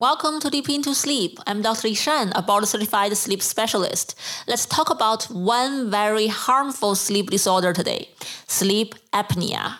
Welcome to Deep Into Sleep. I'm Dr. Yishan, a board certified sleep specialist. Let's talk about one very harmful sleep disorder today sleep apnea.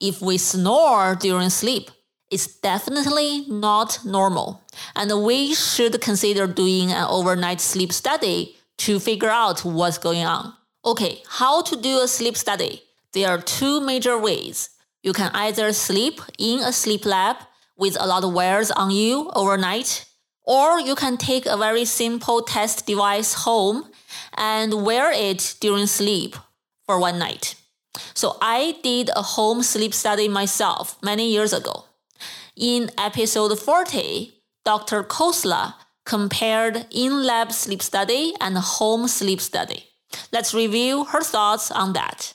If we snore during sleep, it's definitely not normal, and we should consider doing an overnight sleep study to figure out what's going on. Okay, how to do a sleep study? There are two major ways. You can either sleep in a sleep lab with a lot of wears on you overnight, or you can take a very simple test device home and wear it during sleep for one night. So I did a home sleep study myself many years ago. In episode 40, Dr. Khosla compared in-lab sleep study and home sleep study. Let's review her thoughts on that.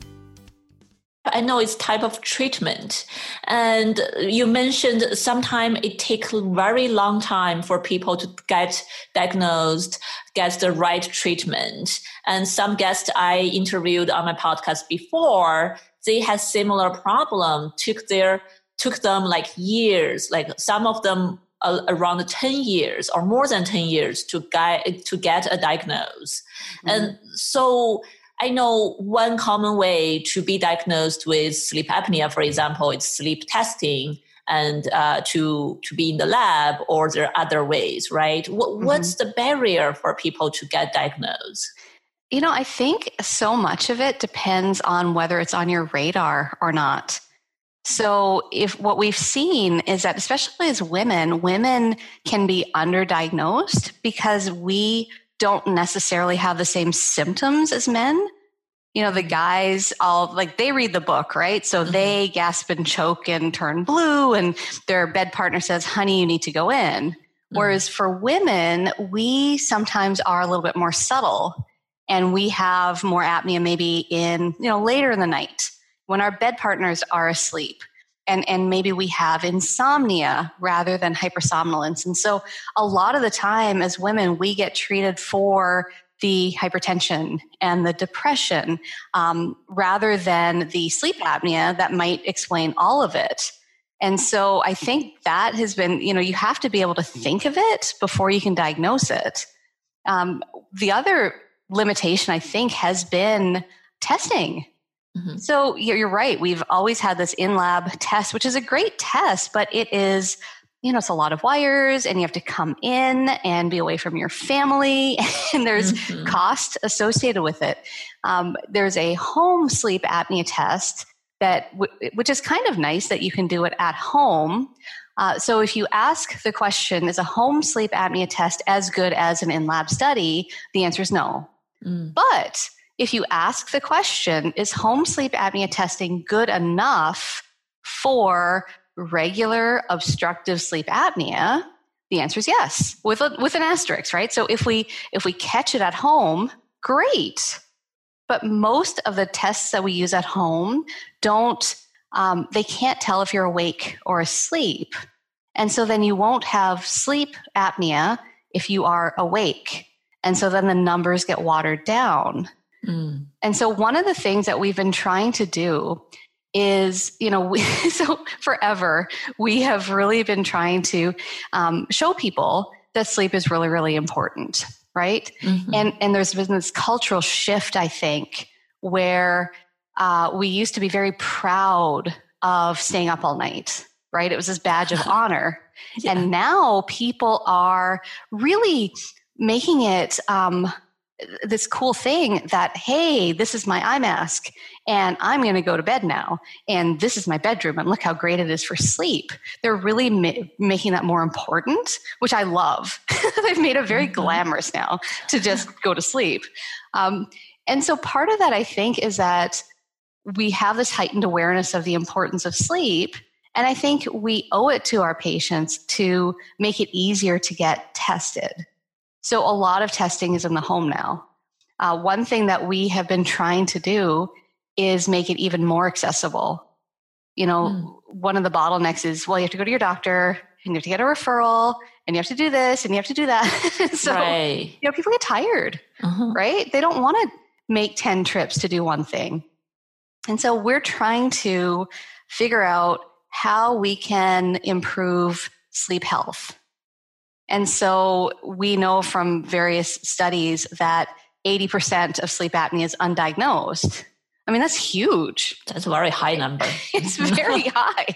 I know it's type of treatment. And you mentioned sometimes it takes very long time for people to get diagnosed, get the right treatment. And some guests I interviewed on my podcast before, they had similar problem, took their took them like years, like some of them uh, around 10 years or more than 10 years to get to get a diagnosis. Mm-hmm. And so I know one common way to be diagnosed with sleep apnea, for example, is sleep testing and uh, to to be in the lab, or there are other ways, right? What, mm-hmm. What's the barrier for people to get diagnosed? You know, I think so much of it depends on whether it's on your radar or not. So, if what we've seen is that, especially as women, women can be underdiagnosed because we don't necessarily have the same symptoms as men. You know, the guys all like they read the book, right? So mm-hmm. they gasp and choke and turn blue, and their bed partner says, honey, you need to go in. Mm-hmm. Whereas for women, we sometimes are a little bit more subtle and we have more apnea maybe in, you know, later in the night when our bed partners are asleep and, and maybe we have insomnia rather than hypersomnolence. And so, a lot of the time as women, we get treated for the hypertension and the depression um, rather than the sleep apnea that might explain all of it. And so I think that has been, you know, you have to be able to think of it before you can diagnose it. Um, the other limitation, I think, has been testing. Mm-hmm. So you're, right. We've always had this in lab test, which is a great test, but it is, you know, it's a lot of wires and you have to come in and be away from your family, and there's mm-hmm. cost associated with it. Um, there's a home sleep apnea test that, which is kind of nice that you can do it at home. Uh, so if you ask the question, is a home sleep apnea test as good as an in lab study? The answer is no. Mm. But if you ask the question, is home sleep apnea testing good enough for regular obstructive sleep apnea? The answer is yes, with a, with an asterisk, right? So if we if we catch it at home, great. But most of the tests that we use at home don't um, they can't tell if you're awake or asleep. And so then you won't have sleep apnea if you are awake. And so then the numbers get watered down. Mm. And so, one of the things that we've been trying to do is, you know, we, so forever we have really been trying to um, show people that sleep is really, really important, right? Mm-hmm. And and there's been this cultural shift, I think, where uh, we used to be very proud of staying up all night, right? It was this badge of honor, yeah. and now people are really making it. Um, this cool thing that hey this is my eye mask and i'm going to go to bed now and this is my bedroom and look how great it is for sleep. They're really ma- making that more important which i love. They've made it very mm-hmm. glamorous now to just go to sleep. Um, and so part of that i think is that we have this heightened awareness of the importance of sleep and i think we owe it to our patients to make it easier to get tested so a lot of testing is in the home now. uh, one thing that we have been trying to do is make it even more accessible. You know, mm. one of the bottlenecks is well, you have to go to your doctor and you have to get a referral and you have to do this and you have to do that. so, right. you know, people get tired, uh-huh. right? They don't want to make 10 trips to do one thing. And so we're trying to figure out how we can improve sleep health. And so we know from various studies that 80% of sleep apnea is undiagnosed. I mean, that's huge. That's a very high number. it's very high.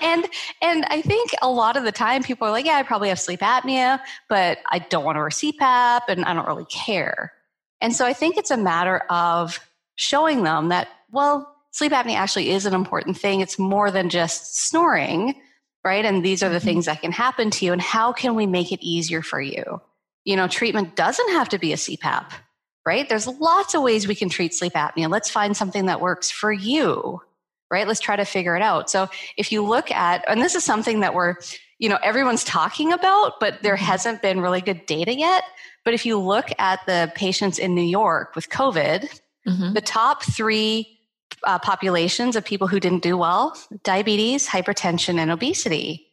And and I think a lot of the time people are like, yeah, I probably have sleep apnea, but I don't want to wear CPAP and I don't really care. And so I think it's a matter of showing them that, well, sleep apnea actually is an important thing. It's more than just snoring, right? And these are the mm-hmm. things that can happen to you. And how can we make it easier for you? You know, treatment doesn't have to be a CPAP right? There's lots of ways we can treat sleep apnea. Let's find something that works for you, right? Let's try to figure it out. So if you look at, and this is something that we're, you know, everyone's talking about, but there mm-hmm. hasn't been really good data yet. But if you look at the patients in New York with COVID, mm-hmm. the top three uh, populations of people who didn't do well diabetes, hypertension, and obesity.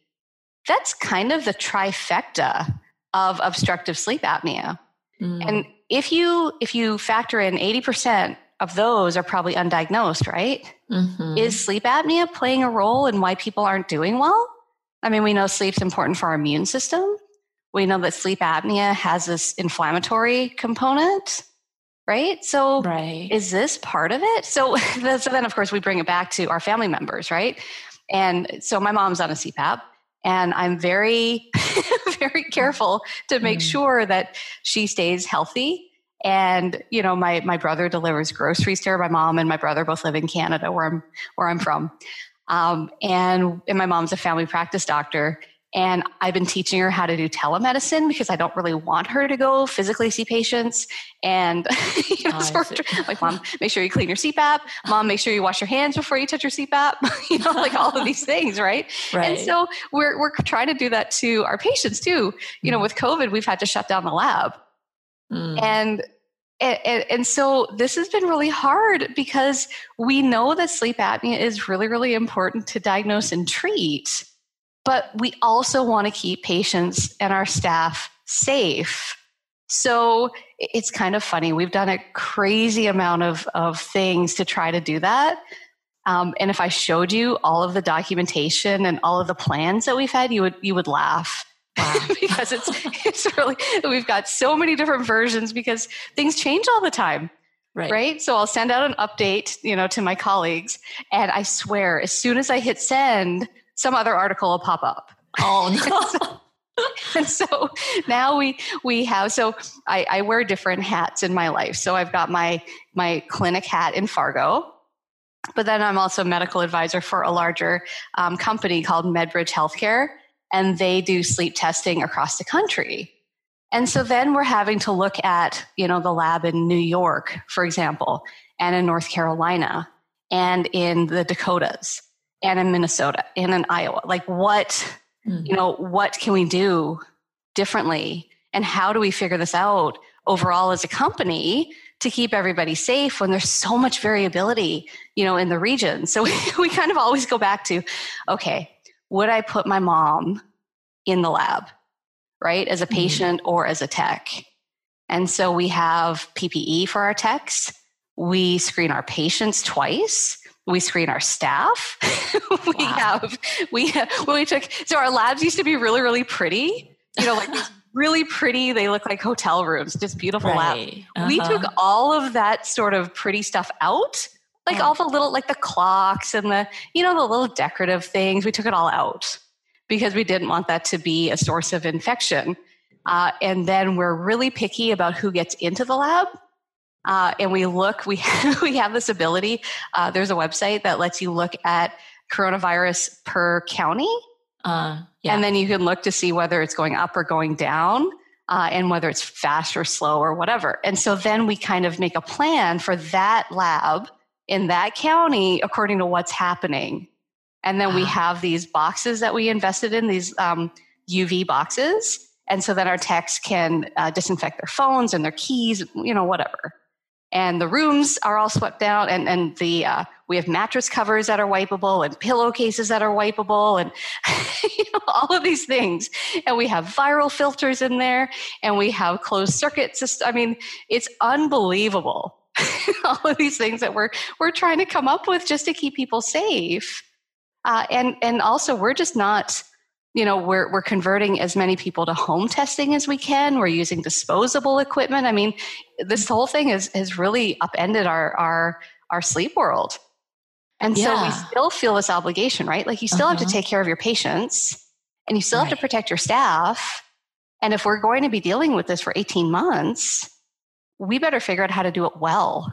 That's kind of the trifecta of obstructive sleep apnea. Mm. And if you if you factor in 80% of those are probably undiagnosed, right? Mm-hmm. Is sleep apnea playing a role in why people aren't doing well? I mean, we know sleep's important for our immune system. We know that sleep apnea has this inflammatory component, right? So, right. is this part of it? So, so then, of course, we bring it back to our family members, right? And so, my mom's on a CPAP, and I'm very, very careful to make mm. sure that she stays healthy. And you know, my my brother delivers groceries to her. My mom and my brother both live in Canada, where I'm where I'm from. Um, and, and my mom's a family practice doctor. And I've been teaching her how to do telemedicine because I don't really want her to go physically see patients. And you know, oh, like, mom, make sure you clean your CPAP. Mom, make sure you wash your hands before you touch your CPAP. you know, like all of these things, right? right? And so we're we're trying to do that to our patients too. You know, mm. with COVID, we've had to shut down the lab, mm. and and, and, so this has been really hard because we know that sleep apnea is really, really important to diagnose and treat. But we also want to keep patients and our staff safe. So it's kind of funny. We've done a crazy amount of, of things to try to do that. Um, and if I showed you all of the documentation and all of the plans that we've had, you would you would laugh. Wow. because it's it's really we've got so many different versions because things change all the time. Right. right. So I'll send out an update, you know, to my colleagues, and I swear, as soon as I hit send, some other article will pop up. Oh no. and so now we we have so I, I wear different hats in my life. So I've got my my clinic hat in Fargo, but then I'm also a medical advisor for a larger um, company called MedBridge Healthcare, and they do sleep testing across the country. And so then we're having to look at you know the lab in New York, for example, and in North Carolina, and in the Dakotas and in Minnesota and in Iowa. Like what, mm-hmm. you know, what can we do differently? And how do we figure this out overall as a company to keep everybody safe when there's so much variability, you know, in the region? So we, we kind of always go back to, okay, would I put my mom in the lab, right? As a mm-hmm. patient mm-hmm. or as a tech? And so we have PPE for our techs. We screen our patients twice we screen our staff. we wow. have we have, well, we took so our labs used to be really really pretty. You know, like these really pretty. They look like hotel rooms, just beautiful right. lab. Uh-huh. We took all of that sort of pretty stuff out, like oh. all the little like the clocks and the you know the little decorative things. We took it all out because we didn't want that to be a source of infection. Uh, and then we're really picky about who gets into the lab uh, and we look, we, we have this ability. Uh, there's a website that lets you look at coronavirus per county. Uh, yeah. And then you can look to see whether it's going up or going down. Uh, and whether it's fast or slow or whatever. And so then we kind of make a plan for that lab in that county according to what's happening. And then we have these boxes that we invested in, these um, UV boxes. And so then our techs can uh, disinfect their phones and their keys, you know, whatever. And the rooms are all swept down and, and the uh, we have mattress covers that are wipeable and pillowcases that are wipeable and you know, all of these things. And we have viral filters in there and we have closed circuit systems i mean it's unbelievable. All of these things that we're we're trying to come up with just to keep people safe. Uh, and and also we're just not you know we're we're converting as many people to home testing as we can we're using disposable equipment i mean this whole thing has has really upended our our our sleep world and yeah. so we still feel this obligation right like you still uh-huh. have to uh-huh. take care of your patients and you still right. have to protect your staff and if we're going to be dealing with this for 18 months we better figure out how to do it well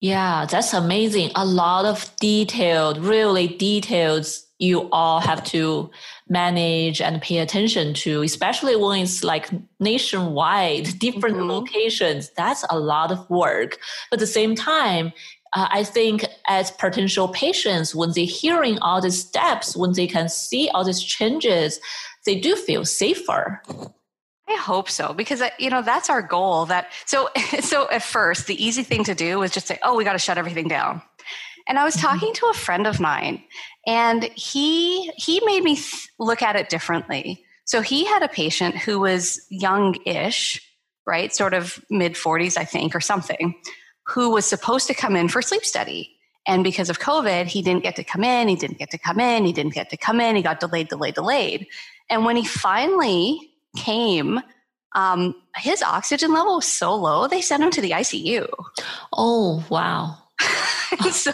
yeah that's amazing a lot of detailed really detailed you all have to manage and pay attention to, especially when it's like nationwide, different mm-hmm. locations. That's a lot of work. But at the same time, uh, I think as potential patients, when they're hearing all these steps, when they can see all these changes, they do feel safer. I hope so because uh, you know that's our goal. That so so at first the easy thing to do was just say, "Oh, we got to shut everything down." And I was mm-hmm. talking to a friend of mine, and he he made me look at it differently. So he had a patient who was young-ish, right, sort of mid 40s, I think, or something, who was supposed to come in for sleep study. And because of COVID, he didn't get to come in. He didn't get to come in. He didn't get to come in. He got delayed, delayed, delayed. And when he finally came, um, his oxygen level was so low, they sent him to the ICU. Oh, wow. And so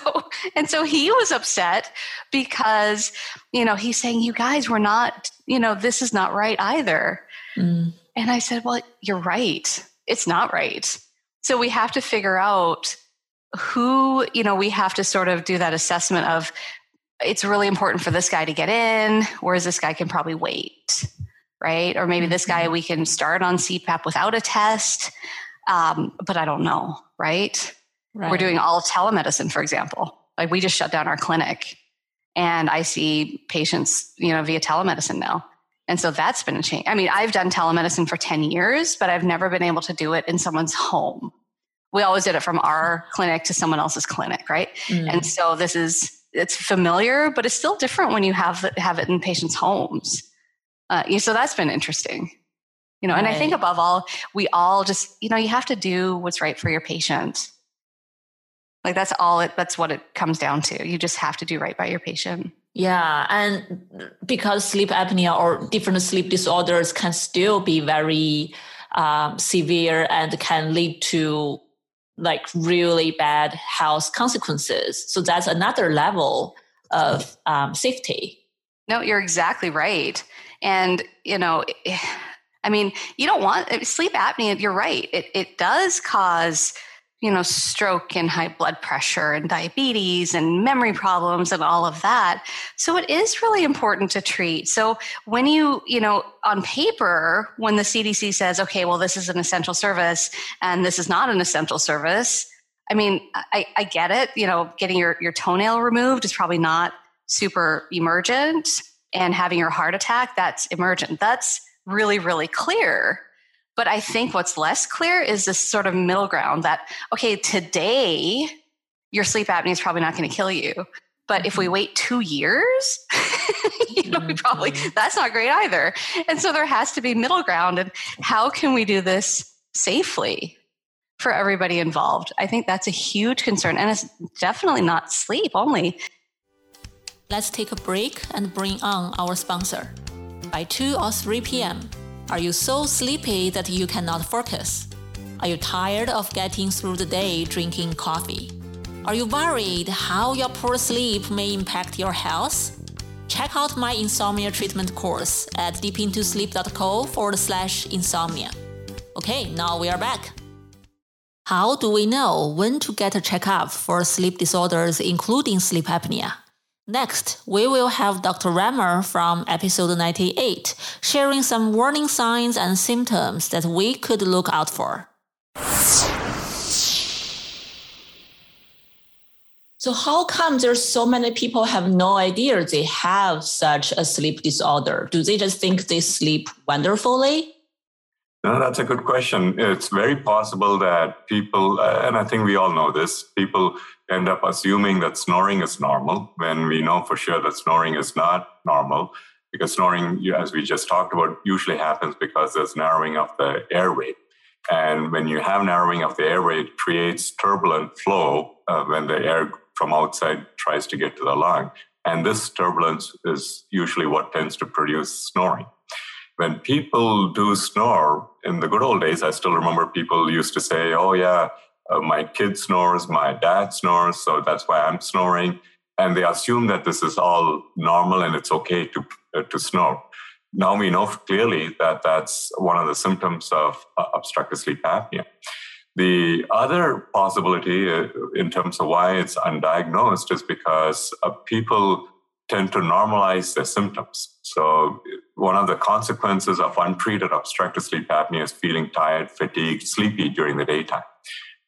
and so he was upset because you know he's saying you guys were not you know this is not right either. Mm. and i said well you're right. It's not right. So we have to figure out who you know we have to sort of do that assessment of it's really important for this guy to get in. Whereas this guy can probably wait right? Or maybe this guy mm-hmm. we can start on cpap without a test. Um, but i don't know right Right. We're doing all telemedicine, for example. Like we just shut down our clinic and I see patients, you know, via telemedicine now. And so that's been a change. I mean, I've done telemedicine for 10 years, but I've never been able to do it in someone's home. We always did it from our clinic to someone else's clinic, right? Mm. And so this is it's familiar, but it's still different when you have it, have it in patients' homes. Uh, so that's been interesting, you know. Right. And I think above all, we all just you know you have to do what's right for your patient. Like that's all it that's what it comes down to. You just have to do right by your patient. Yeah, and because sleep apnea or different sleep disorders can still be very um, severe and can lead to like really bad health consequences. So that's another level of um, safety. No, you're exactly right. And you know, I mean, you don't want sleep apnea. You're right. It it does cause you know, stroke and high blood pressure and diabetes and memory problems and all of that. So it is really important to treat. So when you, you know, on paper, when the CDC says, okay, well, this is an essential service and this is not an essential service, I mean, I, I get it. You know, getting your, your toenail removed is probably not super emergent and having your heart attack, that's emergent. That's really, really clear. But I think what's less clear is this sort of middle ground that, okay, today your sleep apnea is probably not going to kill you. But if we mm-hmm. wait two years, you know, we probably, mm-hmm. that's not great either. And so there has to be middle ground. And how can we do this safely for everybody involved? I think that's a huge concern. And it's definitely not sleep only. Let's take a break and bring on our sponsor. By 2 or 3 p.m., are you so sleepy that you cannot focus? Are you tired of getting through the day drinking coffee? Are you worried how your poor sleep may impact your health? Check out my insomnia treatment course at deepintosleep.co forward slash insomnia. Okay, now we are back. How do we know when to get a checkup for sleep disorders, including sleep apnea? Next, we will have Dr. Ramar from episode 98 sharing some warning signs and symptoms that we could look out for. So how come there's so many people have no idea they have such a sleep disorder? Do they just think they sleep wonderfully? No, that's a good question. It's very possible that people, uh, and I think we all know this, people end up assuming that snoring is normal when we know for sure that snoring is not normal because snoring, as we just talked about, usually happens because there's narrowing of the airway. And when you have narrowing of the airway, it creates turbulent flow uh, when the air from outside tries to get to the lung. And this turbulence is usually what tends to produce snoring when people do snore in the good old days, I still remember people used to say, Oh, yeah, uh, my kid snores, my dad snores, so that's why I'm snoring. And they assume that this is all normal and it's okay to, uh, to snore. Now we know clearly that that's one of the symptoms of uh, obstructive sleep apnea. The other possibility, uh, in terms of why it's undiagnosed, is because uh, people tend to normalize their symptoms. So, one of the consequences of untreated obstructive sleep apnea is feeling tired, fatigued, sleepy during the daytime.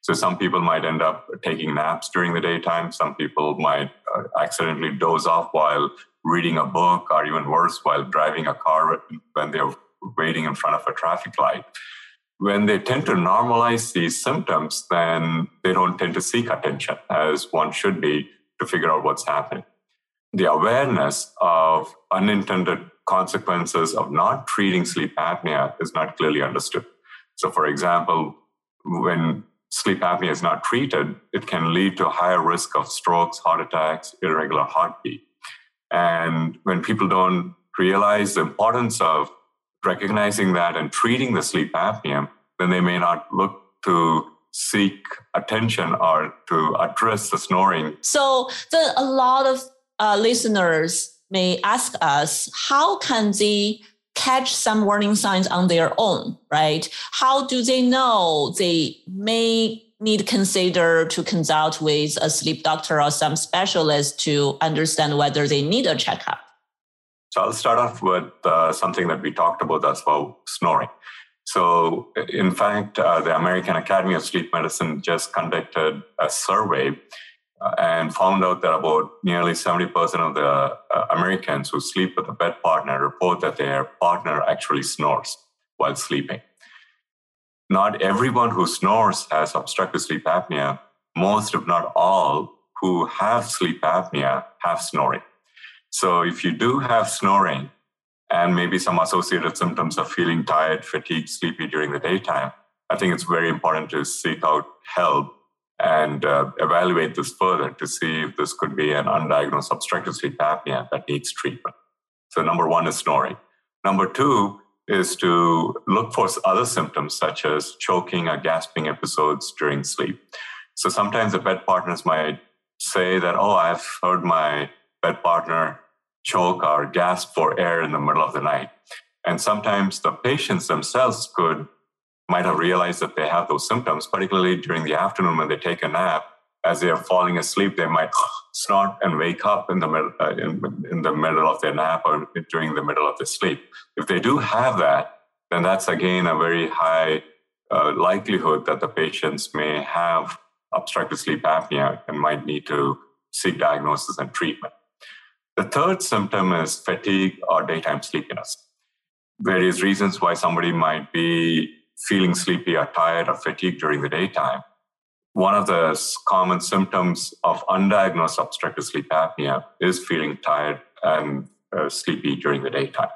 So, some people might end up taking naps during the daytime. Some people might uh, accidentally doze off while reading a book, or even worse, while driving a car when they're waiting in front of a traffic light. When they tend to normalize these symptoms, then they don't tend to seek attention as one should be to figure out what's happening the awareness of unintended consequences of not treating sleep apnea is not clearly understood. So, for example, when sleep apnea is not treated, it can lead to a higher risk of strokes, heart attacks, irregular heartbeat. And when people don't realize the importance of recognizing that and treating the sleep apnea, then they may not look to seek attention or to address the snoring. So, a lot of uh, listeners may ask us, how can they catch some warning signs on their own, right? How do they know they may need to consider to consult with a sleep doctor or some specialist to understand whether they need a checkup? So I'll start off with uh, something that we talked about as well, snoring. So, in fact, uh, the American Academy of Sleep Medicine just conducted a survey and found out that about nearly 70% of the uh, Americans who sleep with a bed partner report that their partner actually snores while sleeping. Not everyone who snores has obstructive sleep apnea. Most, if not all, who have sleep apnea have snoring. So if you do have snoring and maybe some associated symptoms of feeling tired, fatigued, sleepy during the daytime, I think it's very important to seek out help and uh, evaluate this further to see if this could be an undiagnosed obstructive sleep apnea that needs treatment. So, number one is snoring. Number two is to look for other symptoms such as choking or gasping episodes during sleep. So, sometimes the bed partners might say that, oh, I've heard my bed partner choke or gasp for air in the middle of the night. And sometimes the patients themselves could might have realized that they have those symptoms, particularly during the afternoon when they take a nap. As they are falling asleep, they might snort and wake up in the middle, uh, in, in the middle of their nap or during the middle of their sleep. If they do have that, then that's again a very high uh, likelihood that the patients may have obstructive sleep apnea and might need to seek diagnosis and treatment. The third symptom is fatigue or daytime sleepiness. Various reasons why somebody might be feeling sleepy or tired or fatigued during the daytime. One of the common symptoms of undiagnosed obstructive sleep apnea is feeling tired and uh, sleepy during the daytime.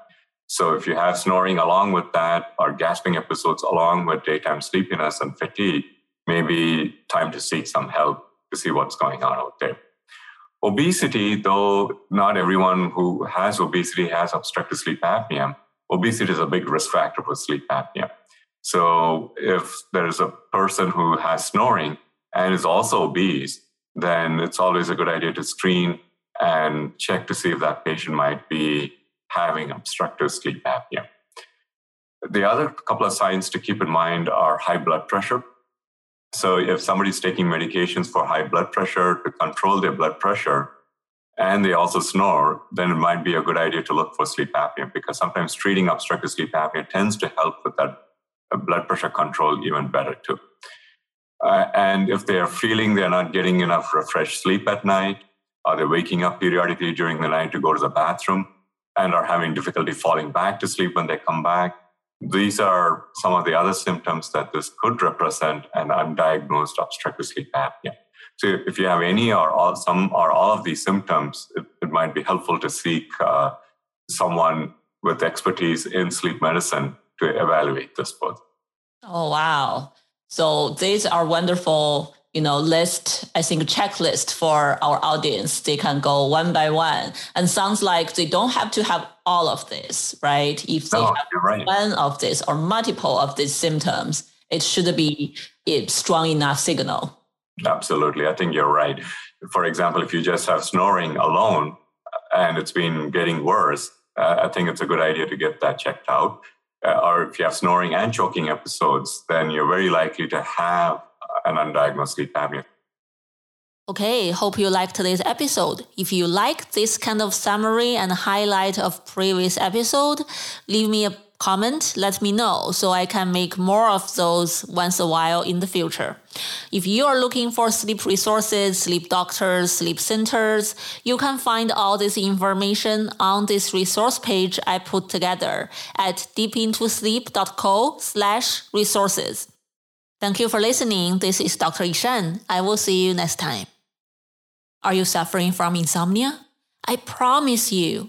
So, if you have snoring along with that, or gasping episodes along with daytime sleepiness and fatigue, maybe time to seek some help to see what's going on out there. Obesity, though not everyone who has obesity has obstructive sleep apnea, obesity is a big risk factor for sleep apnea. So if there's a person who has snoring and is also obese, then it's always a good idea to screen and check to see if that patient might be having obstructive sleep apnea. The other couple of signs to keep in mind are high blood pressure. So, if somebody's taking medications for high blood pressure to control their blood pressure and they also snore, then it might be a good idea to look for sleep apnea because sometimes treating obstructive sleep apnea tends to help with that blood pressure control even better too. Uh, and if they are feeling they're not getting enough refreshed sleep at night, are they waking up periodically during the night to go to the bathroom and are having difficulty falling back to sleep when they come back, these are some of the other symptoms that this could represent an undiagnosed obstructive sleep apnea. So if you have any or all, some or all of these symptoms, it, it might be helpful to seek uh, someone with expertise in sleep medicine to evaluate the both. Oh wow! So these are wonderful you know, list, I think, checklist for our audience. They can go one by one. And sounds like they don't have to have all of this, right? If they no, have right. one of this or multiple of these symptoms, it should be a strong enough signal. Absolutely. I think you're right. For example, if you just have snoring alone and it's been getting worse, uh, I think it's a good idea to get that checked out. Uh, or if you have snoring and choking episodes, then you're very likely to have an undiagnosed sleep apnea. Okay, hope you liked today's episode. If you like this kind of summary and highlight of previous episode, leave me a comment, let me know so I can make more of those once a while in the future. If you are looking for sleep resources, sleep doctors, sleep centers, you can find all this information on this resource page I put together at deepintosleep.co slash resources. Thank you for listening. This is Dr. Yishan. I will see you next time. Are you suffering from insomnia? I promise you,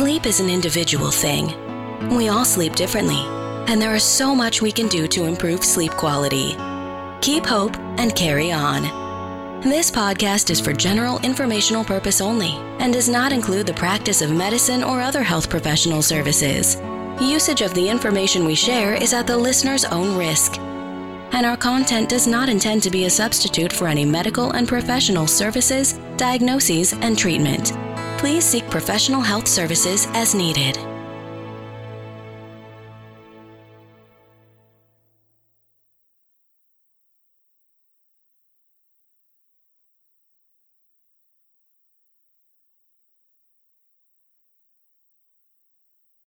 Sleep is an individual thing. We all sleep differently, and there is so much we can do to improve sleep quality. Keep hope and carry on. This podcast is for general informational purpose only and does not include the practice of medicine or other health professional services. Usage of the information we share is at the listener's own risk. And our content does not intend to be a substitute for any medical and professional services, diagnoses, and treatment. Please seek professional health services as needed.